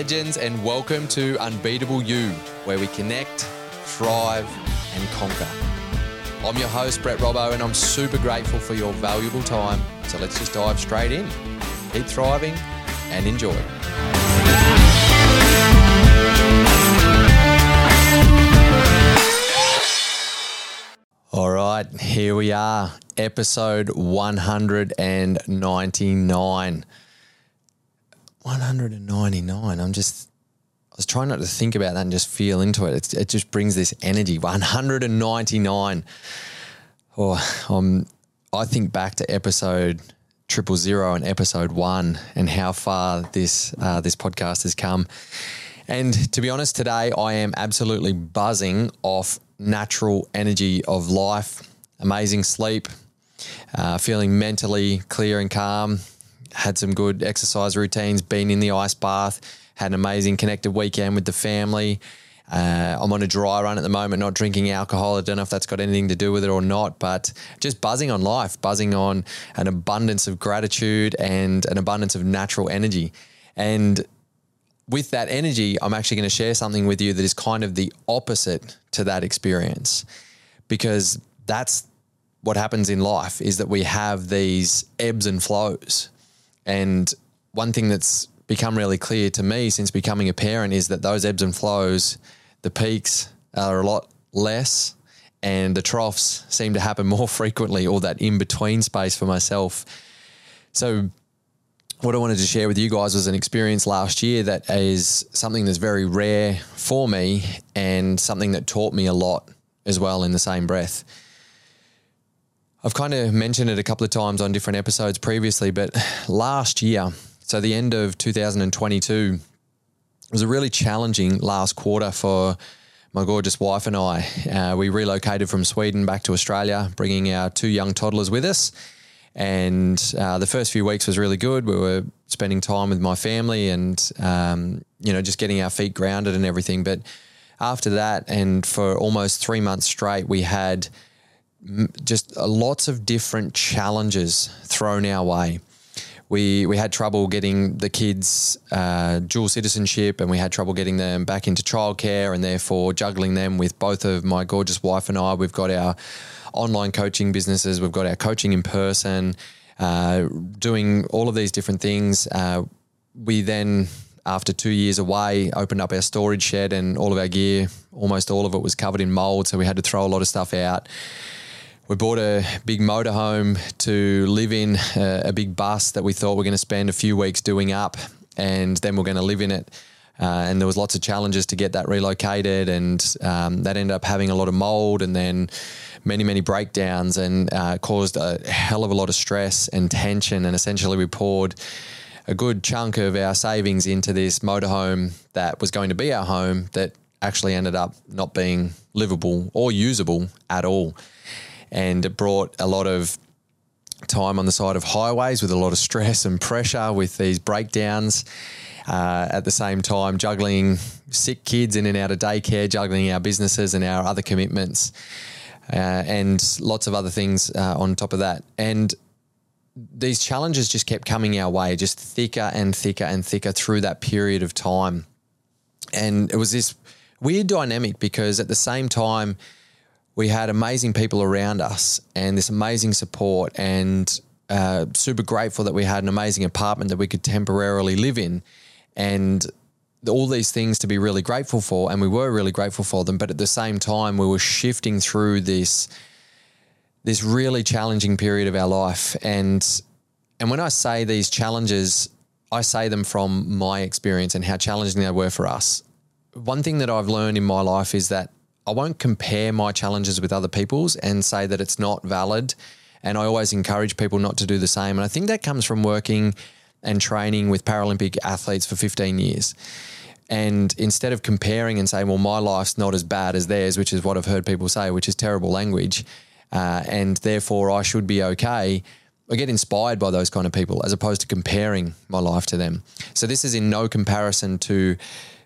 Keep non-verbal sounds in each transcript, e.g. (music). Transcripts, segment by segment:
legends, and welcome to Unbeatable You, where we connect, thrive, and conquer. I'm your host, Brett Robbo, and I'm super grateful for your valuable time. So let's just dive straight in. Keep thriving and enjoy. All right, here we are, episode 199. 199. I'm just, I was trying not to think about that and just feel into it. It's, it just brings this energy. 199. Oh, um, I think back to episode triple zero and episode one and how far this uh, this podcast has come. And to be honest, today I am absolutely buzzing off natural energy of life, amazing sleep, uh, feeling mentally clear and calm, had some good exercise routines, been in the ice bath, had an amazing connected weekend with the family. Uh, I'm on a dry run at the moment, not drinking alcohol. I don't know if that's got anything to do with it or not, but just buzzing on life, buzzing on an abundance of gratitude and an abundance of natural energy. And with that energy, I'm actually going to share something with you that is kind of the opposite to that experience because that's what happens in life is that we have these ebbs and flows. And one thing that's become really clear to me since becoming a parent is that those ebbs and flows, the peaks are a lot less and the troughs seem to happen more (laughs) frequently or that in between space for myself. So what I wanted to share with you guys was an experience last year that is something that's very rare for me and something that taught me a lot as well in the same breath. I've kind of mentioned it a couple of times on different episodes previously, but last year, so the end of 2022, was a really challenging last quarter for my gorgeous wife and I. Uh, we relocated from Sweden back to Australia, bringing our two young toddlers with us. And uh, the first few weeks was really good. We were spending time with my family and, um, you know, just getting our feet grounded and everything. But after that, and for almost three months straight, we had just lots of different challenges thrown our way. We, we had trouble getting the kids uh, dual citizenship and we had trouble getting them back into childcare and therefore juggling them with both of my gorgeous wife and I. We've got our online coaching businesses, we've got our coaching in person, uh, doing all of these different things. Uh, we then, after two years away, opened up our storage shed and all of our gear, almost all of it was covered in mold. So we had to throw a lot of stuff out. We bought a big motorhome to live in, uh, a big bus that we thought we are going to spend a few weeks doing up, and then we're going to live in it. Uh, and there was lots of challenges to get that relocated, and um, that ended up having a lot of mold, and then many many breakdowns, and uh, caused a hell of a lot of stress and tension. And essentially, we poured a good chunk of our savings into this motorhome that was going to be our home that actually ended up not being livable or usable at all and brought a lot of time on the side of highways with a lot of stress and pressure with these breakdowns. Uh, at the same time, juggling sick kids in and out of daycare, juggling our businesses and our other commitments, uh, and lots of other things uh, on top of that. And these challenges just kept coming our way, just thicker and thicker and thicker through that period of time. And it was this weird dynamic because at the same time, we had amazing people around us and this amazing support and uh, super grateful that we had an amazing apartment that we could temporarily live in and all these things to be really grateful for and we were really grateful for them but at the same time we were shifting through this this really challenging period of our life. And and when I say these challenges I say them from my experience and how challenging they were for us. One thing that I've learned in my life is that I won't compare my challenges with other people's and say that it's not valid. And I always encourage people not to do the same. And I think that comes from working and training with Paralympic athletes for 15 years. And instead of comparing and saying, well, my life's not as bad as theirs, which is what I've heard people say, which is terrible language, uh, and therefore I should be okay, I get inspired by those kind of people as opposed to comparing my life to them. So this is in no comparison to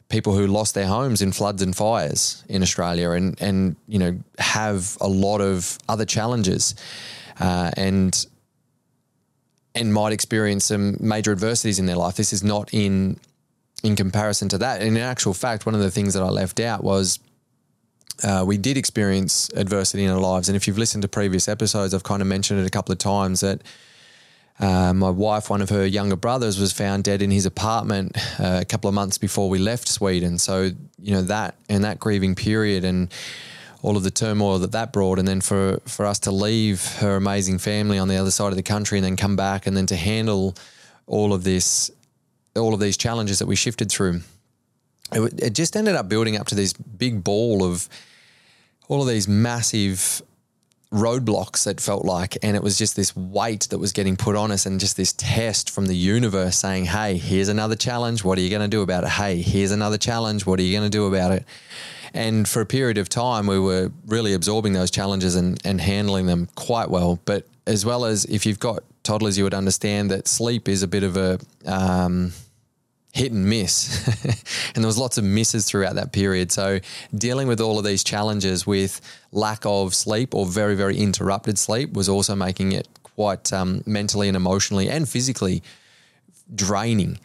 people who lost their homes in floods and fires in Australia and, and you know, have a lot of other challenges uh, and, and might experience some major adversities in their life. This is not in in comparison to that. And in actual fact, one of the things that I left out was uh, we did experience adversity in our lives. And if you've listened to previous episodes, I've kind of mentioned it a couple of times that uh, my wife, one of her younger brothers, was found dead in his apartment uh, a couple of months before we left Sweden. So, you know, that and that grieving period and all of the turmoil that that brought. And then for, for us to leave her amazing family on the other side of the country and then come back and then to handle all of this, all of these challenges that we shifted through it, it just ended up building up to this big ball of all of these massive roadblocks it felt like and it was just this weight that was getting put on us and just this test from the universe saying hey here's another challenge. What are you going to do about it? Hey here's another challenge. What are you going to do about it? And for a period of time we were really absorbing those challenges and, and handling them quite well. But as well as if you've got toddlers you would understand that sleep is a bit of a um, hit and miss. (laughs) and there was lots of misses throughout that period. So dealing with all of these challenges with lack of sleep or very, very interrupted sleep was also making it quite um, mentally and emotionally and physically draining.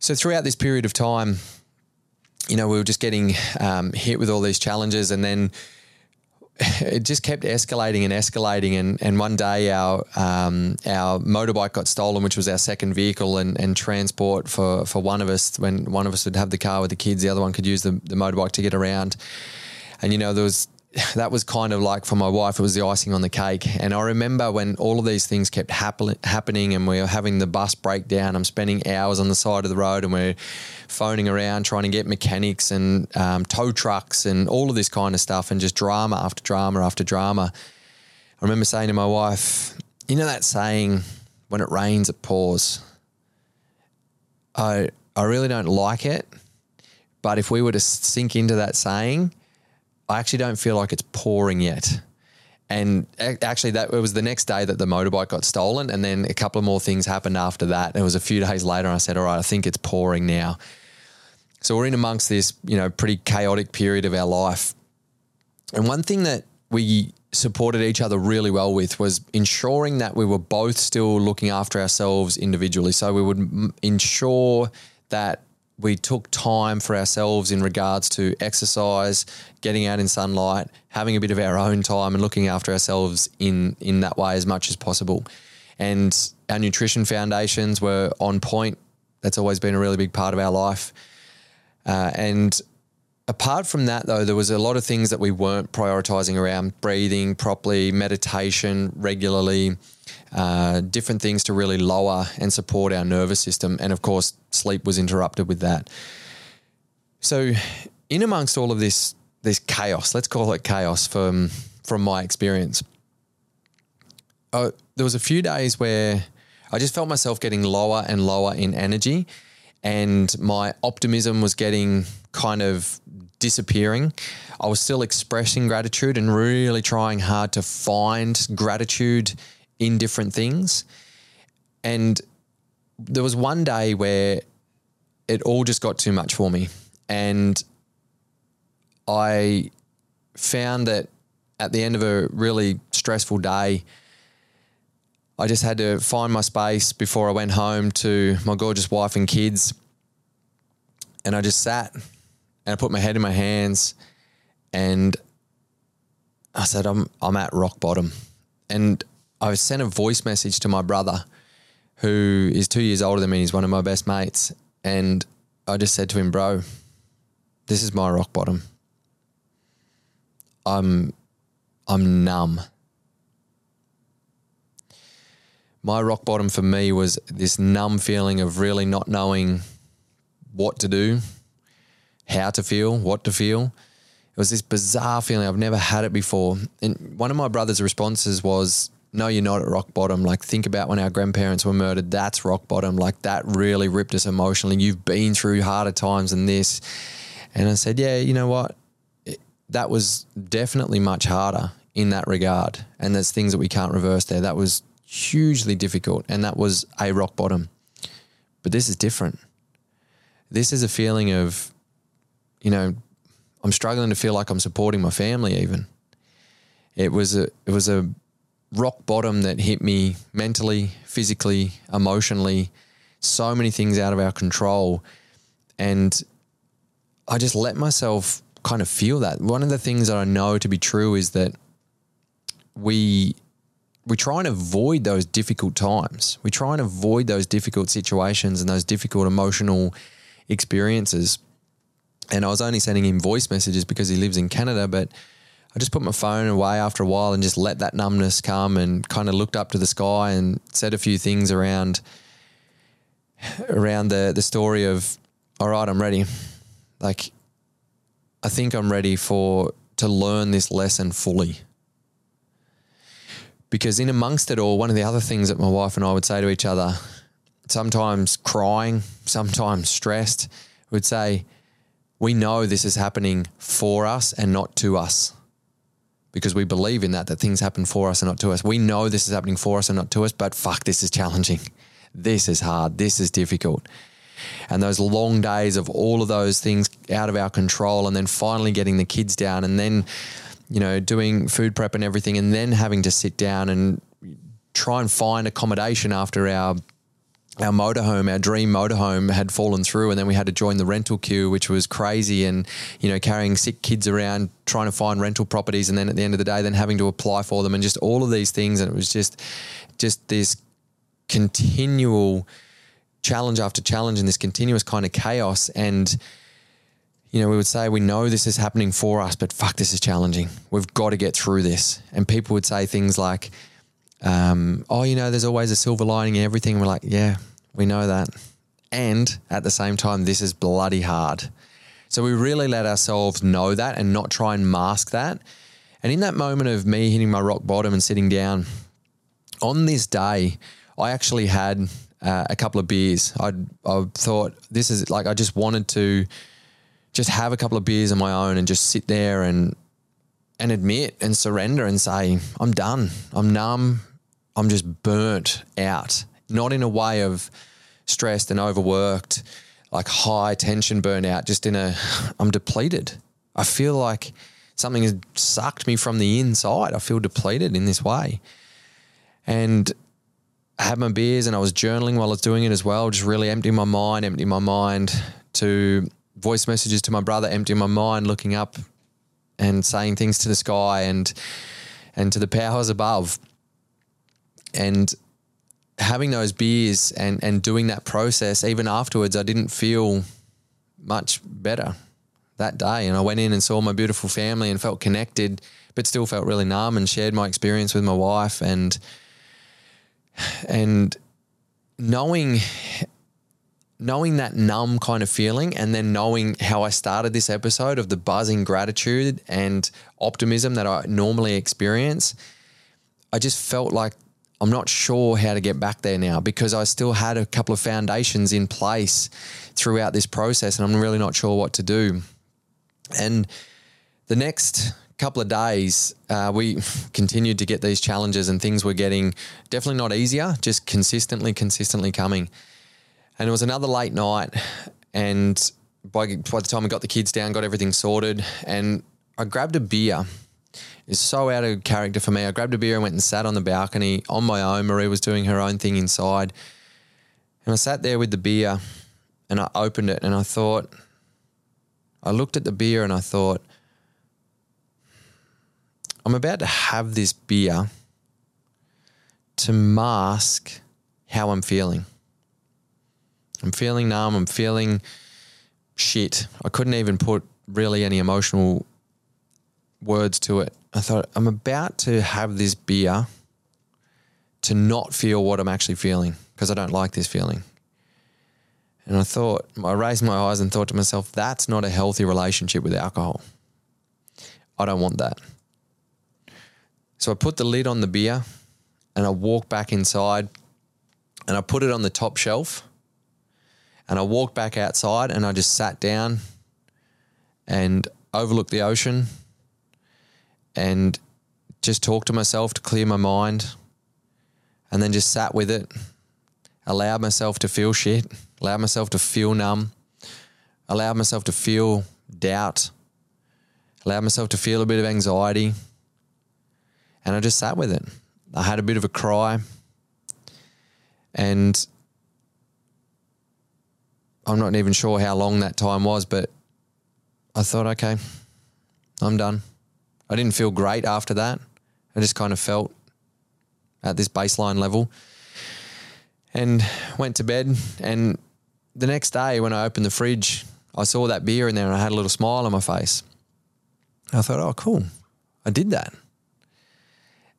So throughout this period of time, you know, we were just getting um, hit with all these challenges and then (laughs) it just kept escalating and escalating. And, and one day our um, our motorbike got stolen, which was our second vehicle and, and transport for, for one of us. When one of us would have the car with the kids, the other one could use the, the motorbike to get around. And you know there was (sighs) that was kind of like for my wife, it was the icing on the cake. And I remember when all of these things kept happen- happening and we were having the bus break down, I'm spending hours on the side of the road and we're phoning around trying to get mechanics and um, tow trucks and all of this kind of stuff and just drama after drama after drama. I remember saying to my wife, you know that saying, when it rains, it pours. I, I really don't like it. But if we were to sink into that saying, I actually don't feel like it's pouring yet. And actually, that it was the next day that the motorbike got stolen, and then a couple of more things happened after that. It was a few days later, and I said, "All right, I think it's pouring now." So we're in amongst this, you know, pretty chaotic period of our life. And one thing that we supported each other really well with was ensuring that we were both still looking after ourselves individually. So we would ensure that we took time for ourselves in regards to exercise, getting out in sunlight, having a bit of our own time, and looking after ourselves in in that way as much as possible. And our nutrition foundations were on point. That's always been a really big part of our life. Uh, and apart from that, though, there was a lot of things that we weren't prioritizing around breathing properly, meditation regularly, uh, different things to really lower and support our nervous system. And of course, sleep was interrupted with that. So, in amongst all of this, this chaos, let's call it chaos from from my experience. Uh, there was a few days where I just felt myself getting lower and lower in energy, and my optimism was getting kind of disappearing. I was still expressing gratitude and really trying hard to find gratitude in different things. And there was one day where it all just got too much for me. And I found that at the end of a really stressful day, I just had to find my space before I went home to my gorgeous wife and kids. And I just sat and I put my head in my hands and I said, I'm, I'm at rock bottom. And I sent a voice message to my brother, who is two years older than me. He's one of my best mates. And I just said to him, bro, this is my rock bottom. I'm I'm numb. My rock bottom for me was this numb feeling of really not knowing what to do, how to feel, what to feel. It was this bizarre feeling. I've never had it before. And one of my brother's responses was, no, you're not at rock bottom. Like, think about when our grandparents were murdered. That's rock bottom. Like, that really ripped us emotionally. You've been through harder times than this. And I said, yeah, you know what? It, that was definitely much harder in that regard. And there's things that we can't reverse there. That was hugely difficult. And that was a rock bottom. But this is different. This is a feeling of, you know, I'm struggling to feel like I'm supporting my family even. It was a, it was a, rock bottom that hit me mentally, physically, emotionally, so many things out of our control. And I just let myself kind of feel that. One of the things that I know to be true is that we we try and avoid those difficult times. We try and avoid those difficult situations and those difficult emotional experiences. And I was only sending him voice messages because he lives in Canada, but I just put my phone away after a while and just let that numbness come and kind of looked up to the sky and said a few things around around the the story of all right, I'm ready. Like I think I'm ready for to learn this lesson fully. Because in amongst it all, one of the other things that my wife and I would say to each other, sometimes crying, sometimes stressed, would say, We know this is happening for us and not to us. Because we believe in that, that things happen for us and not to us. We know this is happening for us and not to us, but fuck, this is challenging. (laughs) This is hard. This is difficult and those long days of all of those things out of our control and then finally getting the kids down and then you know doing food prep and everything and then having to sit down and try and find accommodation after our our motorhome, our dream motorhome had fallen through, and then we had to join the rental queue, which was crazy. And you know, carrying sick kids around, trying to find rental properties, and then at the end of the day, then having to apply for them, and just all of these things. And it was just, just this continual challenge after challenge and this continuous kind of chaos. And, you know, we would say, we know this is happening for us, but fuck, this is challenging. We've got to get through this. And people would say things like, um, oh, you know, there's always a silver lining in everything. We're like, yeah, we know that. And at the same time, this is bloody hard. So we really let ourselves know that and not try and mask that. And in that moment of me hitting my rock bottom and sitting down, on this day, I actually had uh, a couple of beers. I I thought this is like I just wanted to just have a couple of beers on my own and just sit there and and admit and surrender and say I'm done. I'm numb. I'm just burnt out. Not in a way of stressed and overworked, like high tension burnout. Just in a (laughs) I'm depleted. I feel like something has sucked me from the inside. I feel depleted in this way. And I had my beers and I was journaling while I was doing it as well, just really emptying my mind, emptying my mind to voice messages to my brother, emptying my mind, looking up and saying things to the sky and and to the powers above. And having those beers and and doing that process, even afterwards, I didn't feel much better that day. And I went in and saw my beautiful family and felt connected, but still felt really numb and shared my experience with my wife and and knowing knowing that numb kind of feeling and then knowing how I started this episode of the buzzing gratitude and optimism that I normally experience, I just felt like I'm not sure how to get back there now because I still had a couple of foundations in place throughout this process and I'm really not sure what to do. And the next couple of days, uh, we (laughs) continued to get these challenges and things were getting definitely not easier, just consistently, consistently coming. And it was another late night. And by, by the time I got the kids down, got everything sorted, and I grabbed a beer. It's so out of character for me. I grabbed a beer and went and sat on the balcony on my own. Marie was doing her own thing inside. And I sat there with the beer and I opened it and I thought, I looked at the beer and I thought, I'm about to have this beer to mask how I'm feeling. I'm feeling numb. I'm feeling shit. I couldn't even put really any emotional words to it. I thought, I'm about to have this beer to not feel what I'm actually feeling because I don't like this feeling. And I thought, I raised my eyes and thought to myself, that's not a healthy relationship with alcohol. I don't want that. So I put the lid on the beer and I walked back inside and I put it on the top shelf and I walked back outside and I just sat down and overlooked the ocean and just talked to myself to clear my mind and then just sat with it, allowed myself to feel shit, allowed myself to feel numb, allowed myself to feel doubt, allowed myself to feel a bit of anxiety and I just sat with it. I had a bit of a cry. And I'm not even sure how long that time was, but I thought, okay, I'm done. I didn't feel great after that. I just kind of felt at this baseline level and went to bed. And the next day, when I opened the fridge, I saw that beer in there and I had a little smile on my face. I thought, oh, cool. I did that.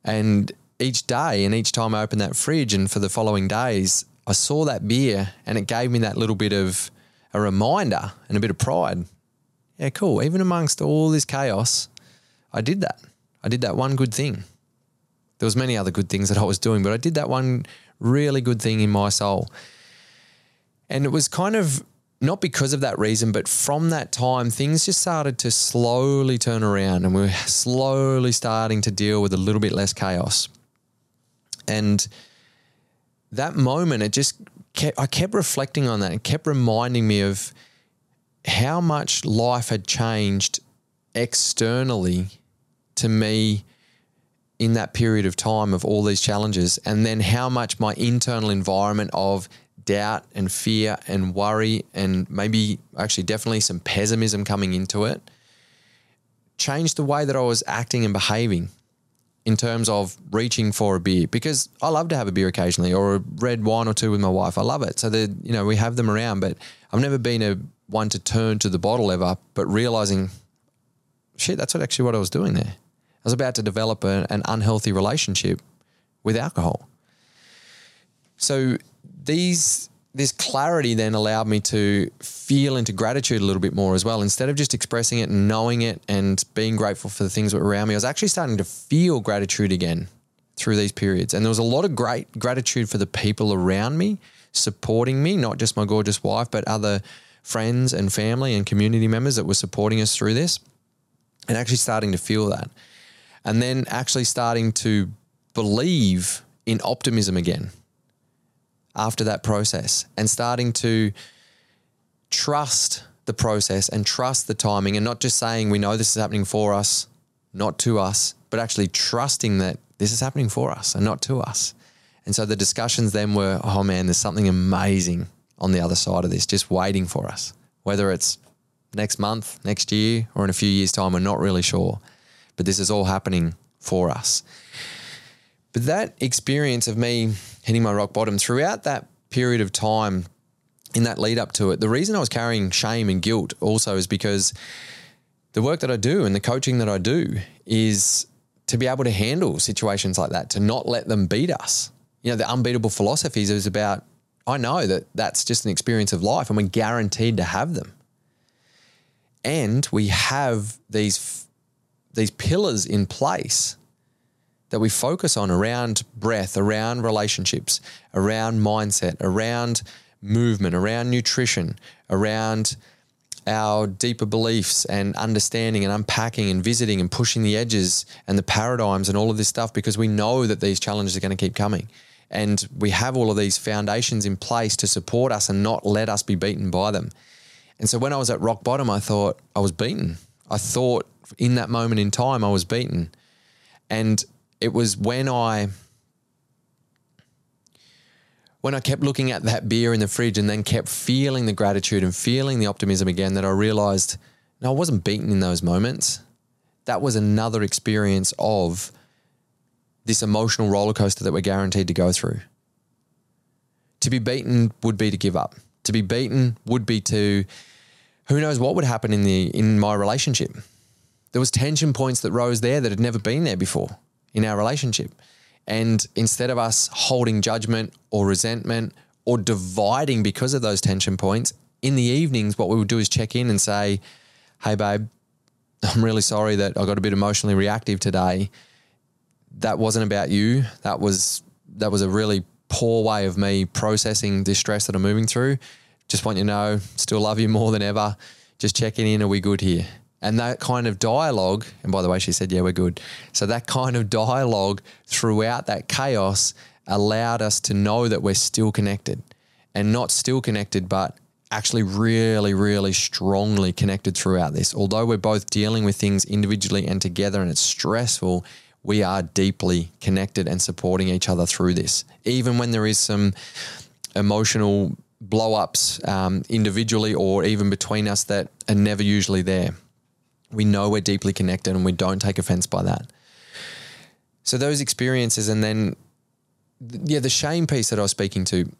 And each day and each time I opened that fridge and for the following days, I saw that beer and it gave me that little bit of a reminder and a bit of pride. Yeah, cool. Even amongst all this chaos, I did that. I did that one good thing. There was many other good things that I was doing, but I did that one really good thing in my soul. And it was kind of not because of that reason, but from that time, things just started to slowly turn around and we are slowly starting to deal with a little bit less chaos. And that moment, it just kept, I kept reflecting on that and kept reminding me of how much life had changed externally to me in that period of time of all these challenges, and then how much my internal environment of doubt and fear and worry and maybe actually definitely some pessimism coming into it changed the way that I was acting and behaving in terms of reaching for a beer because I love to have a beer occasionally or a red wine or two with my wife. I love it. So that you know we have them around, but I've never been a one to turn to the bottle ever. But realizing, shit, that's what actually what I was doing there. I was about to develop a, an unhealthy relationship with alcohol. So these this clarity then allowed me to feel into gratitude a little bit more as well. Instead of just expressing it and knowing it and being grateful for the things that were around me, I was actually starting to feel gratitude again through these periods. And there was a lot of great gratitude for the people around me supporting me, not just my gorgeous wife, but other friends and family and community members that were supporting us through this. And actually starting to feel that and then actually starting to believe in optimism again after that process and starting to trust the process and trust the timing and not just saying we know this is happening for us, not to us, but actually trusting that this is happening for us and not to us. And so the discussions then were, oh man, there's something amazing on the other side of this, just waiting for us. Whether it's next month, next year, or in a few years' time, we're not really sure but this is all happening for us. But that experience of me hitting my rock bottom throughout that period of time in that lead up to it, the reason I was carrying shame and guilt also is because the work that I do and the coaching that I do is to be able to handle situations like that, to not let them beat us. You know, the unbeatable philosophies is about, I know that that's just an experience of life and we're guaranteed to have them. And we have these these pillars in place that we focus on around breath, around relationships, around mindset, around movement, around nutrition, around our deeper beliefs and understanding and unpacking and visiting and pushing the edges and the paradigms and all of this stuff because we know that these challenges are going to keep coming. And we have all of these foundations in place to support us and not let us be beaten by them. And so when I was at rock bottom, I thought I was beaten. I thought in that moment in time, I was beaten. And it was when I when I kept looking at that beer in the fridge and then kept feeling the gratitude and feeling the optimism again that I realized no, I wasn't beaten in those moments. That was another experience of this emotional roller coaster that we're guaranteed to go through. To be beaten would be to give up. To be beaten would be to who knows what would happen in the in my relationship there was tension points that rose there that had never been there before in our relationship. And instead of us holding judgment or resentment or dividing because of those tension points, in the evenings, what we would do is check in and say, Hey, babe, I'm really sorry that I got a bit emotionally reactive today. That wasn't about you. That was that was a really poor way of me processing this stress that I'm moving through. Just want you to know, still love you more than ever. Just checking in, are we good here? And that kind of dialogue, and by the way, she said, Yeah, we're good. So that kind of dialogue throughout that chaos allowed us to know that we're still connected and not still connected, but actually really, really strongly connected throughout this. Although we're both dealing with things individually and together and it's stressful, we are deeply connected and supporting each other through this. Even when there is some emotional blow ups um, individually or even between us that are never usually there. We know we're deeply connected and we don't take offense by that. So those experiences, and then, yeah, the shame piece that I was speaking to,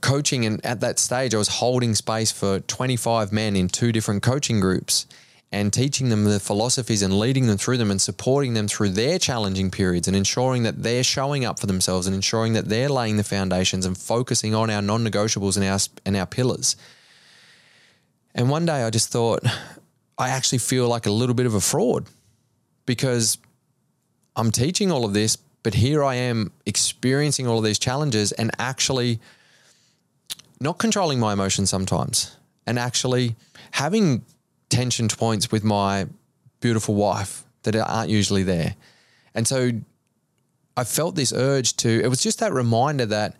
coaching, and at that stage, I was holding space for 25 men in two different coaching groups and teaching them the philosophies and leading them through them and supporting them through their challenging periods and ensuring that they're showing up for themselves and ensuring that they're laying the foundations and focusing on our non-negotiables and our and our pillars. And one day I just thought I actually feel like a little bit of a fraud because I'm teaching all of this but here I am experiencing all of these challenges and actually not controlling my emotions sometimes and actually having tension points with my beautiful wife that aren't usually there. And so I felt this urge to, it was just that reminder that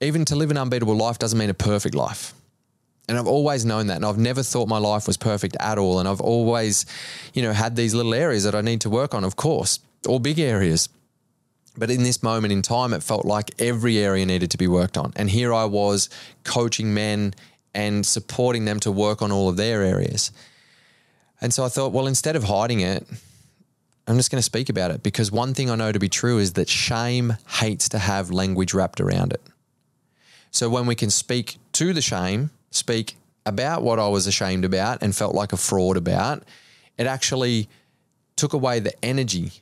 even to live an unbeatable life doesn't mean a perfect life. And I've always known that. And I've never thought my life was perfect at all. And I've always, you know, had these little areas that I need to work on, of course, or big areas. But in this moment in time, it felt like every area needed to be worked on. And here I was coaching men and supporting them to work on all of their areas. And so I thought, well, instead of hiding it, I'm just going to speak about it because one thing I know to be true is that shame hates to have language wrapped around it. So when we can speak to the shame, speak about what I was ashamed about and felt like a fraud about, it actually took away the energy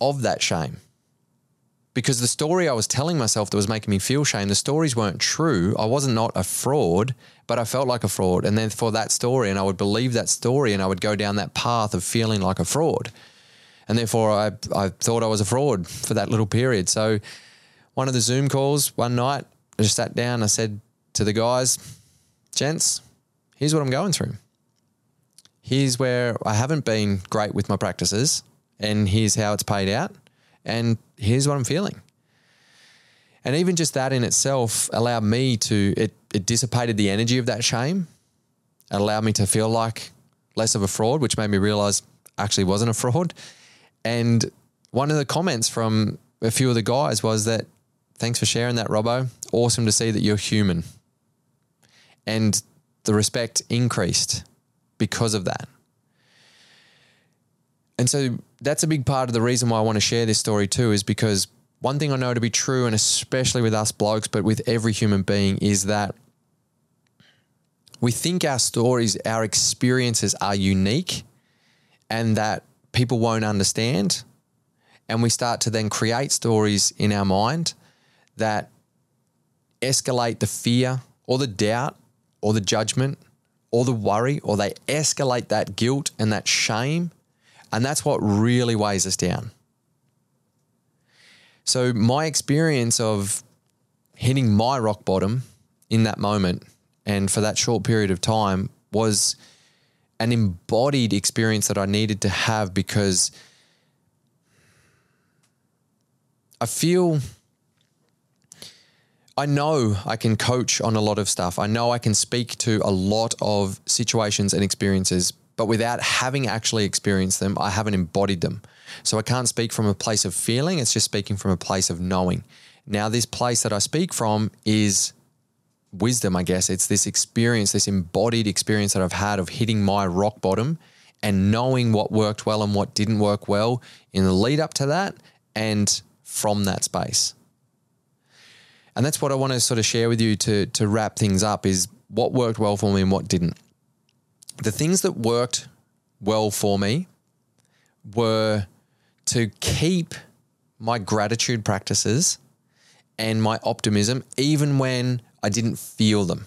of that shame because the story I was telling myself that was making me feel shame, the stories weren't true. I wasn't not a fraud, but I felt like a fraud. And then for that story, and I would believe that story, and I would go down that path of feeling like a fraud. And therefore, I, I thought I was a fraud for that little period. So, one of the Zoom calls one night, I just sat down. I said to the guys, gents, here's what I'm going through. Here's where I haven't been great with my practices, and here's how it's paid out and here's what I'm feeling. And even just that in itself allowed me to, it, it dissipated the energy of that shame. It allowed me to feel like less of a fraud, which made me realize actually wasn't a fraud. And one of the comments from a few of the guys was that, thanks for sharing that, Robbo. Awesome to see that you're human. And the respect increased because of that. And so that's a big part of the reason why I want to share this story too, is because one thing I know to be true, and especially with us blokes, but with every human being, is that we think our stories, our experiences are unique and that people won't understand. And we start to then create stories in our mind that escalate the fear or the doubt or the judgment or the worry, or they escalate that guilt and that shame and that's what really weighs us down. So, my experience of hitting my rock bottom in that moment and for that short period of time was an embodied experience that I needed to have because I feel I know I can coach on a lot of stuff. I know I can speak to a lot of situations and experiences, but without having actually experienced them, I haven't embodied them. So I can't speak from a place of feeling, it's just speaking from a place of knowing. Now, this place that I speak from is wisdom, I guess. It's this experience, this embodied experience that I've had of hitting my rock bottom and knowing what worked well and what didn't work well in the lead up to that and from that space. And that's what I want to sort of share with you to, to wrap things up is what worked well for me and what didn't the things that worked well for me were to keep my gratitude practices and my optimism even when I didn't feel them.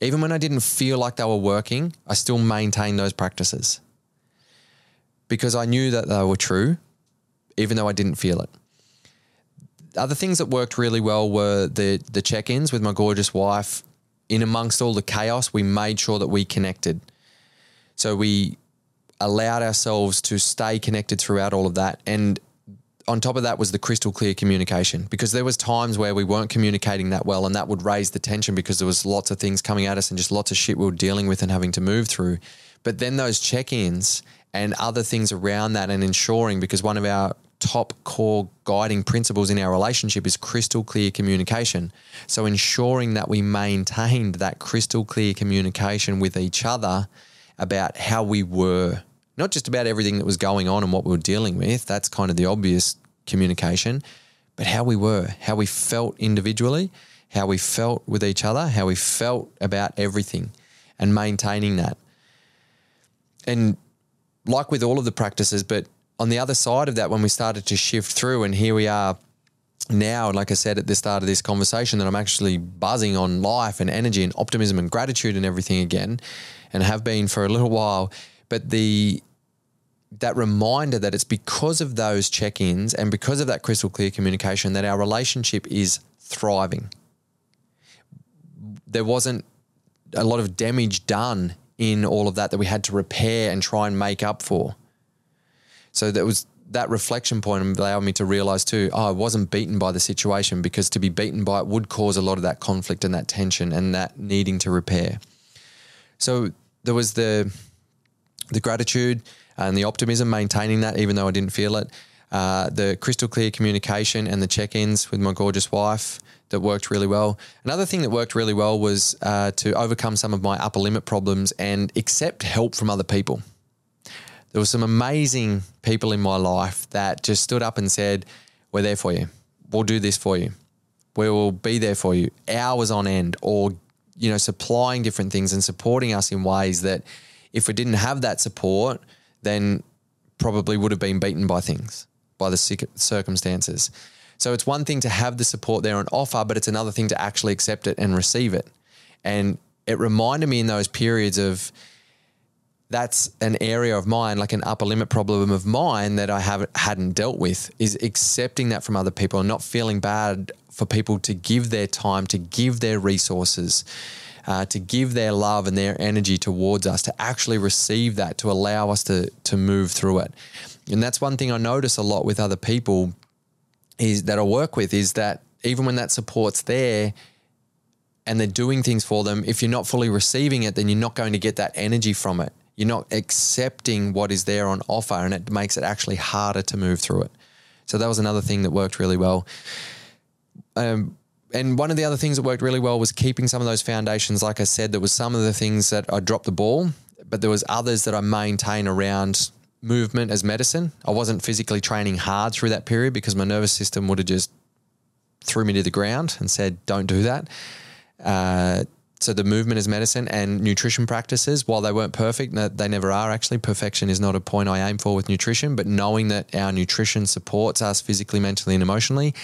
Even when I didn't feel like they were working, I still maintained those practices because I knew that they were true, even though I didn't feel it. Other things that worked really well were the the check-ins with my gorgeous wife. In amongst all the chaos, we made sure that we connected. So we allowed ourselves to stay connected throughout all of that. And on top of that was the crystal clear communication because there was times where we weren't communicating that well and that would raise the tension because there was lots of things coming at us and just lots of shit we were dealing with and having to move through. But then those check-ins and other things around that and ensuring because one of our top core guiding principles in our relationship is crystal clear communication. So ensuring that we maintained that crystal clear communication with each other about how we were, not just about everything that was going on and what we were dealing with. That's kind of the obvious communication, but how we were, how we felt individually, how we felt with each other, how we felt about everything, and maintaining that. And like with all of the practices, but on the other side of that, when we started to shift through, and here we are now, like I said at the start of this conversation, that I'm actually buzzing on life and energy and optimism and gratitude and everything again, and have been for a little while. But the that reminder that it's because of those check-ins and because of that crystal clear communication that our relationship is thriving. There wasn't a lot of damage done in all of that that we had to repair and try and make up for. So that was that reflection point allowed me to realize too, oh, I wasn't beaten by the situation because to be beaten by it would cause a lot of that conflict and that tension and that needing to repair. So there was the the gratitude and the optimism, maintaining that even though I didn't feel it. Uh, the crystal clear communication and the check-ins with my gorgeous wife that worked really well. Another thing that worked really well was uh, to overcome some of my upper limit problems and accept help from other people there were some amazing people in my life that just stood up and said, We're there for you. We'll do this for you. We will be there for you hours on end or, you know, supplying different things and supporting us in ways that if we didn't have that support, then probably would have been beaten by things, by the circumstances. So it's one thing to have the support there and offer, but it's another thing to actually accept it and receive it. And it reminded me in those periods of, that's an area of mine, like an upper limit problem of mine that I haven't hadn't dealt with, is accepting that from other people and not feeling bad for people to give their time, to give their resources, uh, to give their love and their energy towards us, to actually receive that, to allow us to to move through it. And that's one thing I notice a lot with other people is that I work with is that even when that support's there, and they're doing things for them, if you're not fully receiving it, then you're not going to get that energy from it. You're not accepting what is there on offer, and it makes it actually harder to move through it. So that was another thing that worked really well. Um, and one of the other things that worked really well was keeping some of those foundations. Like I said, there was some of the things that I dropped the ball, but there was others that I maintain around movement as medicine. I wasn't physically training hard through that period because my nervous system would have just threw me to the ground and said, "Don't do that." Uh, so the movement is medicine and nutrition practices, while they weren't perfect, they never are actually. Perfection is not a point I aim for with nutrition, but knowing that our nutrition supports us physically, mentally, and emotionally,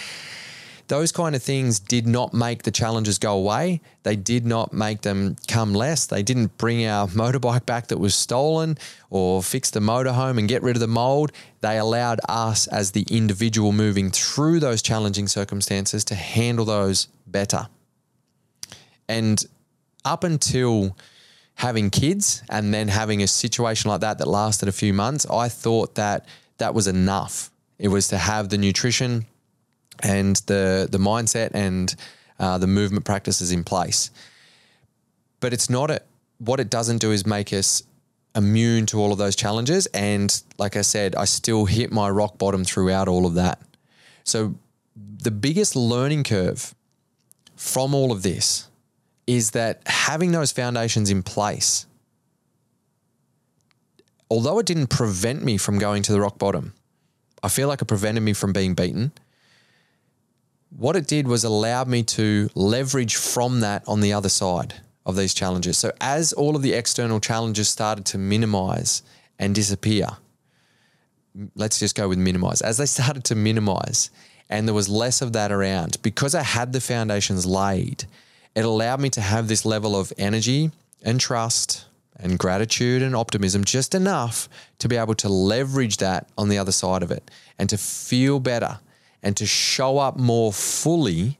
those kind of things did not make the challenges go away. They did not make them come less. They didn't bring our (laughs) motorbike back that was stolen or fix the motorhome and get rid of the mold. They allowed us as the individual moving through those challenging circumstances to handle those better. And up until having kids and then having a situation like that that lasted a few months, I thought that that was enough. It was to have the nutrition and the the mindset and uh, the movement practices in place. But it's not a, what it doesn't do is make us immune to all of those challenges. And like I said, I still hit my rock bottom throughout all of that. So the biggest learning curve from all of this is that having those foundations in place, although it didn't prevent me from going to the rock bottom, I feel like it prevented me from being beaten. What it did was allow me to leverage from that on the other side of these challenges. So, as all of the external challenges started to minimize and disappear, let's just go with minimize. As they (laughs) started to minimize and there was less of that around, because I had the foundations laid it allowed me to have this level of energy and trust and gratitude and optimism just enough to be able to leverage that on the other side of it and to feel better and to show up more fully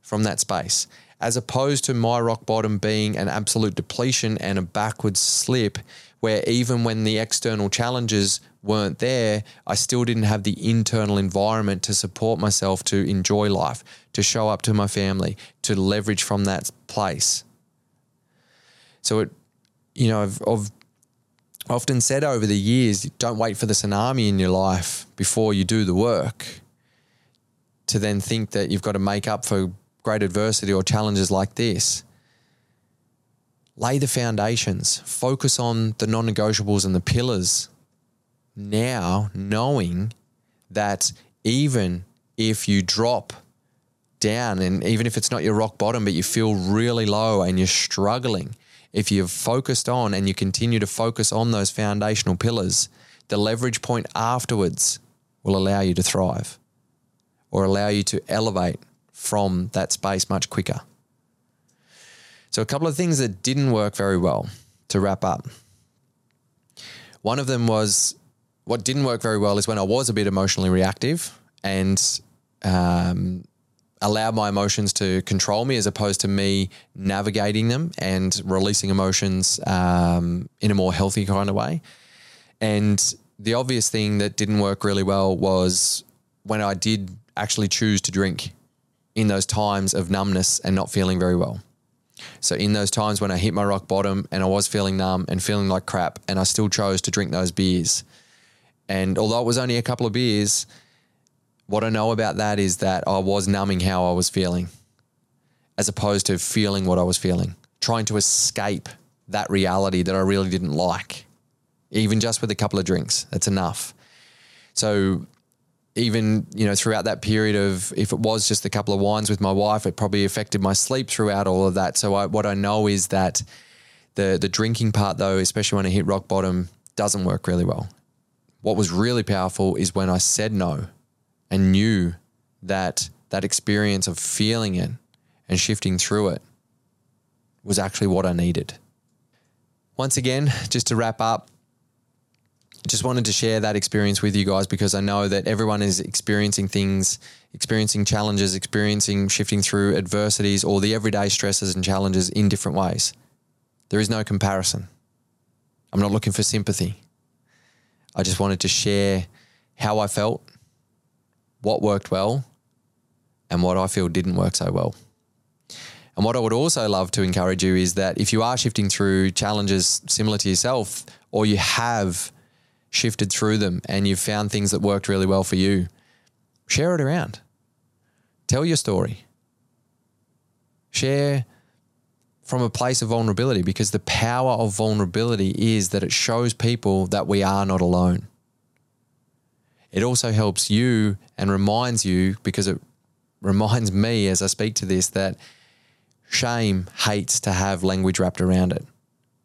from that space as opposed to my rock bottom being an absolute depletion and a backwards slip where even when the external challenges weren't there, I still didn't have the internal environment to support myself to enjoy life, to show up to my family, to leverage from that place. So it, you know, I've, I've often said over the years don't wait for the tsunami in your life before you do the work to then think that you've got to make up for great adversity or challenges like this. Lay the foundations, focus on the non negotiables and the pillars now, knowing that even if you drop down and even if it's not your rock bottom, but you feel really low and you're struggling, if you've focused on and you continue to focus on those foundational pillars, the leverage point afterwards will allow you to thrive or allow you to elevate from that space much quicker. So, a couple of things that didn't work very well to wrap up. One of them was what didn't work very well is when I was a bit emotionally reactive and um, allowed my emotions to control me as opposed to me navigating them and releasing emotions um, in a more healthy kind of way. And the obvious thing that didn't work really well was when I did actually choose to drink in those times of numbness and not feeling very well. So, in those times when I hit my rock bottom and I was feeling numb and feeling like crap, and I still chose to drink those beers. And although it was only a couple of beers, what I know about that is that I was numbing how I was feeling as opposed to feeling what I was feeling, trying to escape that reality that I really didn't like. Even just with a couple of drinks, that's enough. So even you know throughout that period of if it was just a couple of wines with my wife, it probably affected my sleep throughout all of that. So I, what I know is that the the drinking part though, especially when I hit rock bottom, doesn't work really well. What was really powerful is when I said no and knew that that experience of feeling it and shifting through it was actually what I needed. Once again, just to wrap up, just wanted to share that experience with you guys because I know that everyone is experiencing things, experiencing challenges, experiencing shifting through adversities or the everyday stresses and challenges in different ways. There is no comparison. I'm not looking for sympathy. I just wanted to share how I felt what worked well and what I feel didn't work so well. And what I would also love to encourage you is that if you are shifting through challenges similar to yourself, or you have shifted through them and you've found things that worked really well for you, share it around. Tell your story. Share from a place of vulnerability because the power of vulnerability is that it shows people that we are not alone. It also helps you and reminds you, because it reminds me as I speak to this, that shame hates to have language wrapped around it.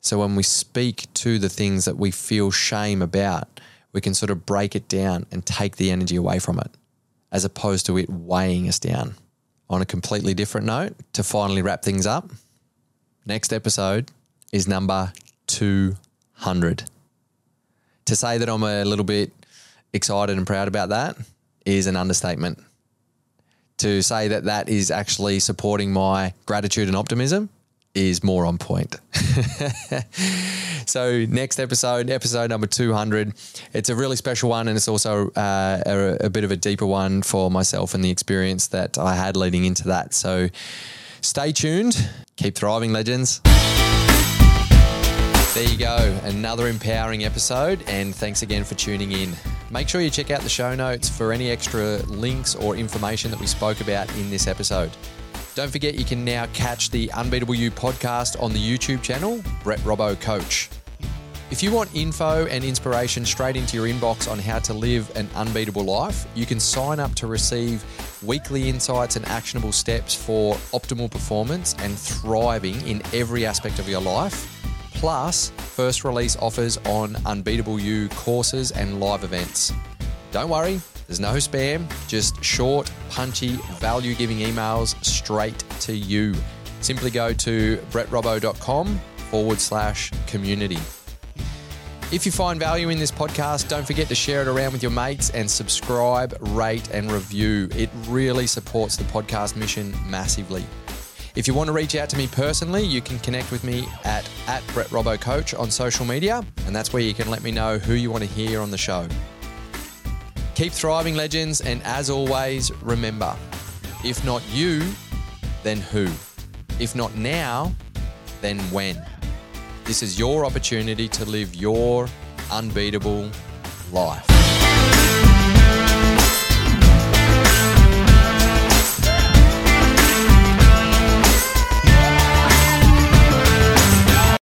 So when we speak to the things that we feel shame about, we can sort of break it down and take the energy away from it, as opposed to it weighing us down. On a completely different note, to finally wrap things up, next episode is number 200. To say that I'm a little bit excited and proud about that is an understatement. To say that that is actually supporting my gratitude and optimism is more on point. so, next episode, episode number 200, it's a really special one and it's also uh, a, a bit of a deeper one for myself and the experience that I had leading into that. So, stay tuned, keep thriving, legends. There you go, another empowering episode, and thanks again for tuning in. Make sure you check out the show notes for any extra links or information that we spoke about in this episode. Don't forget you can now catch the Unbeatable You podcast on the YouTube channel, Brett Robbo Coach. If you want info and inspiration straight into your inbox on how to live an unbeatable life, you can sign up to receive weekly insights and actionable steps for optimal performance and thriving in every aspect of your life plus first release offers on Unbeatable You courses and live events. Don't worry, there's no spam, just short, punchy, value giving emails straight to you. Simply go to brettrobbo.com forward slash community. If you find value in this podcast, don't forget to share it around with your mates and subscribe, rate, and review. It really supports the podcast mission massively. If you want to reach out to me personally, you can connect with me at, at Brett Robbo Coach on social media, and that's where you can let me know who you want to hear on the show. Keep thriving, legends, and as always, remember if not you, then who? If not now, then when? This is your opportunity to live your unbeatable life.